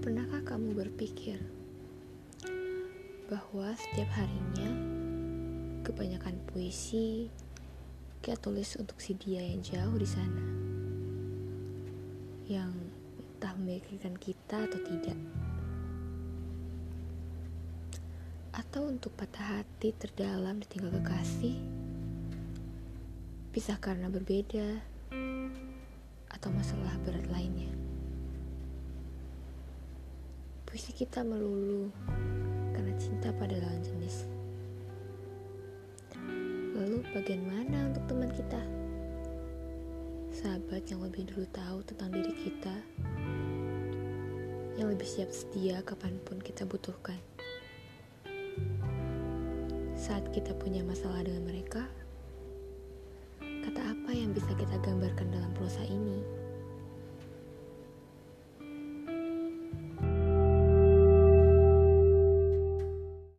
Pernahkah kamu berpikir bahwa setiap harinya kebanyakan puisi kita tulis untuk si dia yang jauh di sana yang entah memikirkan kita atau tidak atau untuk patah hati terdalam ditinggal kekasih pisah karena berbeda atau masalah berat lainnya puisi kita melulu karena cinta pada lawan jenis. Lalu bagaimana untuk teman kita? Sahabat yang lebih dulu tahu tentang diri kita, yang lebih siap setia kapan pun kita butuhkan. Saat kita punya masalah dengan mereka, kata apa yang bisa kita gambarkan?